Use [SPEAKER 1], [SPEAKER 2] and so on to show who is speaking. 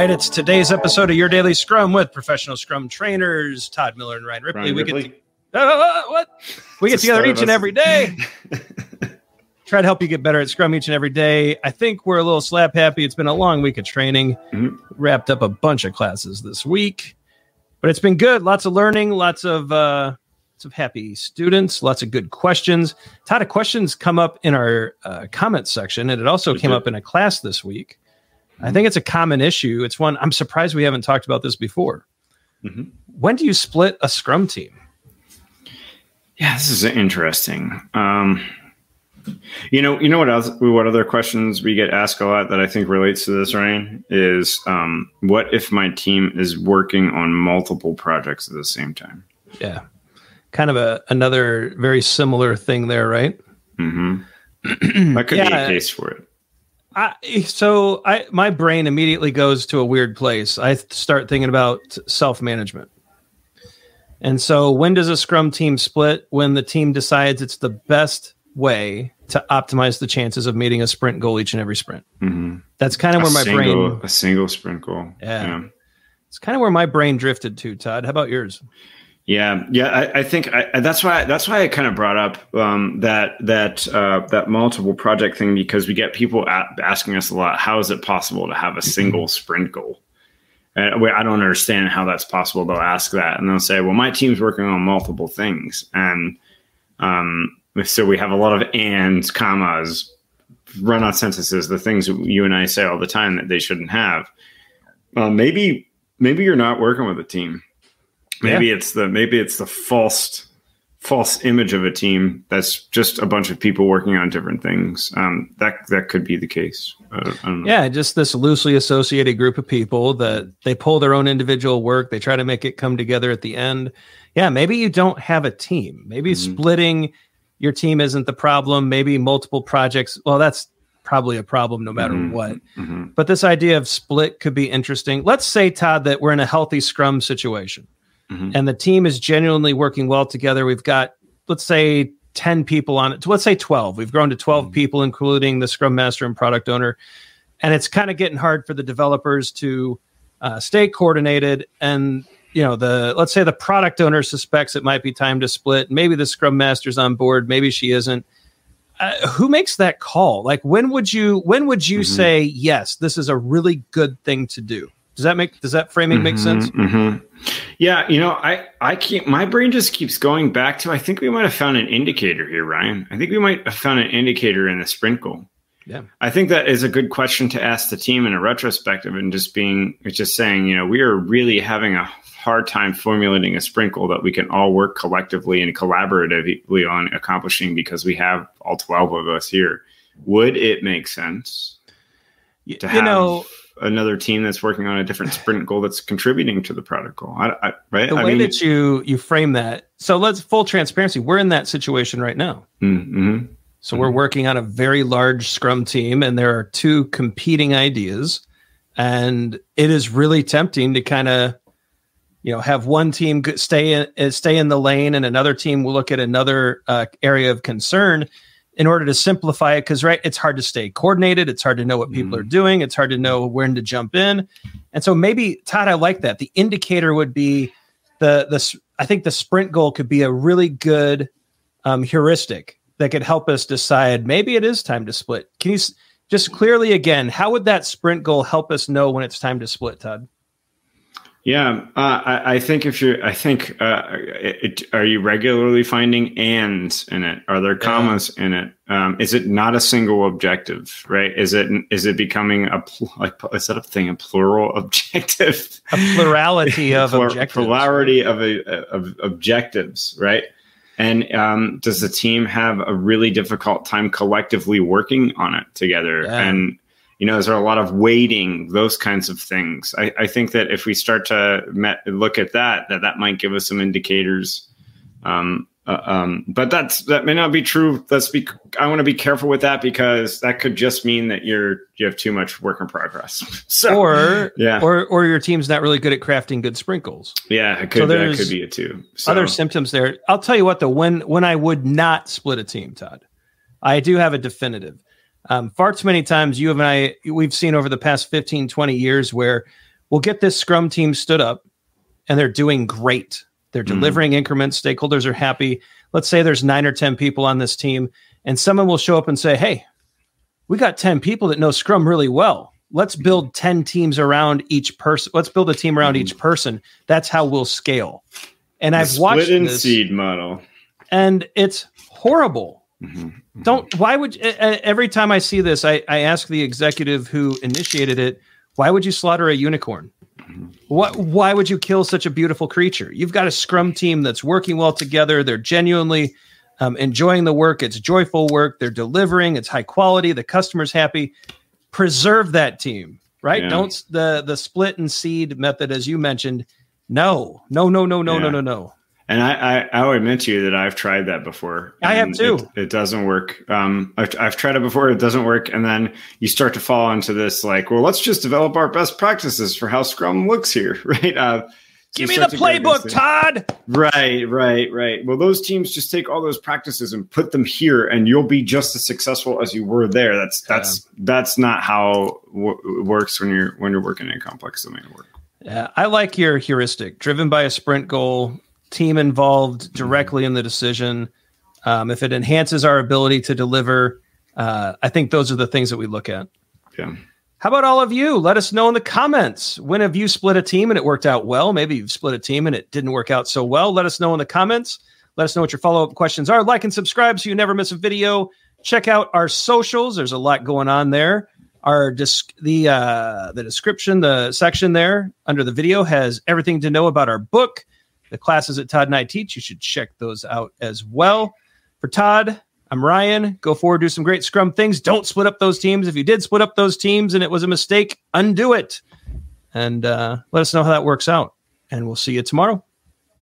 [SPEAKER 1] right, it's today's episode of Your Daily Scrum with professional Scrum trainers Todd Miller and Ryan Ripley.
[SPEAKER 2] Ryan
[SPEAKER 1] we
[SPEAKER 2] Ripley?
[SPEAKER 1] get to, uh, what we get together each and every day. Try to help you get better at Scrum each and every day. I think we're a little slap happy. It's been a long week of training.
[SPEAKER 2] Mhm.
[SPEAKER 1] Wrapped up a bunch of classes this week, but it's been good. Lots of learning. Lots of uh, lots of happy students. Lots of good questions. Todd, a questions come up in our uh, comment section, and it also
[SPEAKER 2] They
[SPEAKER 1] came
[SPEAKER 2] did.
[SPEAKER 1] up in a class this week. I think it's a common issue. It's one I'm surprised we haven't talked about this before.
[SPEAKER 2] Mhm.
[SPEAKER 1] When do you split a Scrum team?
[SPEAKER 2] Yeah, this is interesting. Um, you know, you know what else? What other questions we get asked a lot that I think relates to this, Ryan, is um, what if my team is working on multiple projects at the same time?
[SPEAKER 1] Yeah, kind of a another very similar thing there, right?
[SPEAKER 2] hmm that could be a case for it.
[SPEAKER 1] I, so I my brain immediately goes to a weird place. I start thinking about self management. And so when does a scrum team split? When the team decides it's the best way to optimize the chances of meeting a sprint goal each and every sprint.
[SPEAKER 2] hmm
[SPEAKER 1] That's kind of where
[SPEAKER 2] a
[SPEAKER 1] my
[SPEAKER 2] single,
[SPEAKER 1] brain
[SPEAKER 2] a single sprint goal.
[SPEAKER 1] Yeah. it's kind of where my brain drifted to, Todd. How about yours?
[SPEAKER 2] Yeah, yeah, I, I think I, that's why that's why I kind of brought up um, that that uh, that multiple project thing because we get people a- asking us a lot. How is it possible to have a single sprint goal? And we- I don't understand how that's possible. They'll ask that, and they'll say, "Well, my team's working on multiple things," and um, so we have a lot of ands, commas, run-on sentences, the things that you and I say all the time that they shouldn't have. Well, maybe maybe you're not working with a team. Maybe it's the maybe it's the false false image of a team that's just a bunch of people working on different things. Um, that that could be the case. I don't, I don't know.
[SPEAKER 1] Yeah, just this loosely associated group of people that they pull their own individual work, they try to make it come together at the end. Yeah, maybe you don't have a team. Maybe
[SPEAKER 2] Mhm.
[SPEAKER 1] splitting your team isn't the problem. Maybe multiple projects. Well, that's probably a problem no matter
[SPEAKER 2] Mhm.
[SPEAKER 1] what.
[SPEAKER 2] Mhm.
[SPEAKER 1] But this idea of split could be interesting. Let's say, Todd, that we're in a healthy scrum situation
[SPEAKER 2] Mhm.
[SPEAKER 1] and the team is genuinely working well together. We've got, let's say, 10 people on it. Let's say 12. We've grown to 12
[SPEAKER 2] Mhm.
[SPEAKER 1] people, including the scrum master and product owner. And it's kind of getting hard for the developers to uh, stay coordinated. And, you know, the, let's say the product owner suspects it might be time to split. Maybe the scrum master's on board. Maybe she isn't. Uh, who makes that call? Like, when would you, when would you
[SPEAKER 2] Mhm.
[SPEAKER 1] say, yes, this is a really good thing to do? Does that make, does that framing make sense?
[SPEAKER 2] Mhm, mhm. Yeah, you know, I I keep my brain just keeps going back to I think we might have found an indicator here, Ryan. I think we might have found an indicator in the sprint goal.
[SPEAKER 1] Yeah.
[SPEAKER 2] I think that is a good question to ask the team in a retrospective and just being it's just saying, you know, we are really having a hard time formulating a sprint goal that we can all work collectively and collaboratively on accomplishing because we have all 12 of us here. Would it make sense to
[SPEAKER 1] you
[SPEAKER 2] have
[SPEAKER 1] know,
[SPEAKER 2] another team that's working on a different sprint goal that's contributing to the product goal. I, I, right?
[SPEAKER 1] the
[SPEAKER 2] I
[SPEAKER 1] way
[SPEAKER 2] mean,
[SPEAKER 1] that you you frame that so let's full transparency we're in that situation right now
[SPEAKER 2] mm-hmm.
[SPEAKER 1] so we're working on a very large scrum team and there are two competing ideas and it is really tempting to kind of you know have one team stay in stay in the lane and another team will look at another uh, area of concern in order to simplify it because right it's hard to stay coordinated it's hard to know what people
[SPEAKER 2] Mhm.
[SPEAKER 1] are doing it's hard to know when to jump in. And so maybe todd i like that. The indicator would be the the i think the sprint goal could be a really good um, heuristic that could help us decide maybe it is time to split. Can you just clearly again how would that sprint goal help us know when it's time to split todd
[SPEAKER 2] Yeah, uh, I, I think if you're, I think, uh, it, are you regularly finding ands in it? Are there commas in it? Um, is it not a single objective? Right? Is it is it becoming a pl- like is that a thing? A plural objective?
[SPEAKER 1] a plurality of
[SPEAKER 2] Plur-
[SPEAKER 1] objectives
[SPEAKER 2] plurality of, a, of objectives, right? And um, does the team have a really difficult time collectively working on it together?
[SPEAKER 1] Yeah.
[SPEAKER 2] And you know, is there a lot of waiting? Those kinds of things. I, I think that if we start to met, look at that, that that might give us some indicators. Um, uh, um, but that's that may not be true. Let's be. I want to be careful with that because that could just mean that you're you have too much work in progress. so
[SPEAKER 1] or
[SPEAKER 2] yeah,
[SPEAKER 1] or or your team's not really good at crafting good sprint goals
[SPEAKER 2] yeah, it
[SPEAKER 1] So
[SPEAKER 2] could that could be it too. So,
[SPEAKER 1] other symptoms there. I'll tell you what though, when when I would not split a team, Todd, I do have a definitive. Um, far too many times you and I we've seen over the past 15, 20 years where we'll get this Scrum team stood up and they're doing great. They're
[SPEAKER 2] Mm-hmm.
[SPEAKER 1] delivering increments. Stakeholders are happy. Let's say there's nine or 10 people on this team, and someone will show up and say, Hey, we got 10 people that know Scrum really well. Let's build 10 teams around each person. Let's build a team around each person. That's how we'll scale. And
[SPEAKER 2] The
[SPEAKER 1] I've watched
[SPEAKER 2] split and
[SPEAKER 1] this,
[SPEAKER 2] seed model.
[SPEAKER 1] and it's horrible.
[SPEAKER 2] Mm-hmm.
[SPEAKER 1] Don't. Why would every time I see this, I, I ask the executive who initiated it, why would you slaughter a unicorn? What? Why would you kill such a beautiful creature? You've got a scrum team that's working well together. They're genuinely um, enjoying the work. It's joyful work. They're delivering. It's high quality. The customer's happy. Preserve that team, right?
[SPEAKER 2] Yeah.
[SPEAKER 1] Don't the the split and seed method, as you mentioned. No, no, no, no, no, no, no, no.
[SPEAKER 2] And I, I, I will admit to you that I've tried that before.
[SPEAKER 1] I have too.
[SPEAKER 2] It, it doesn't work. Um, I've, I've tried it before. It doesn't work. And then you start to fall into this like, well, let's just develop our best practices for how Scrum looks here, right? Uh, so
[SPEAKER 1] Give me the playbook. Todd.
[SPEAKER 2] Right, right, right. Well, those teams just take all those practices and put them here, and you'll be just as successful as you were there. That's that's that's not how w- it works when you're when you're working in a complex domain work.
[SPEAKER 1] Yeah, I like your heuristic, driven by a sprint goal, team involved directly in the decision. Um, if it enhances our ability to deliver, uh, I think those are the things that we look at.
[SPEAKER 2] Yeah.
[SPEAKER 1] How about all of you? Let us know in the comments. When have you split a team and it worked out well? Maybe you've split a team and it didn't work out so well. Let us know in the comments. Let us know what your follow up questions are. Like and subscribe so you never miss a video. Check out our socials. There's a lot going on there. Our disc, the uh, the description, the section there under the video has everything to know about our book, the classes that Todd and I teach. You should check those out as well. For Todd, I'm Ryan. Go forward, do some great Scrum things. Don't split up those teams. If you did split up those teams and it was a mistake, undo it, and uh, let us know how that works out. And we'll see you tomorrow.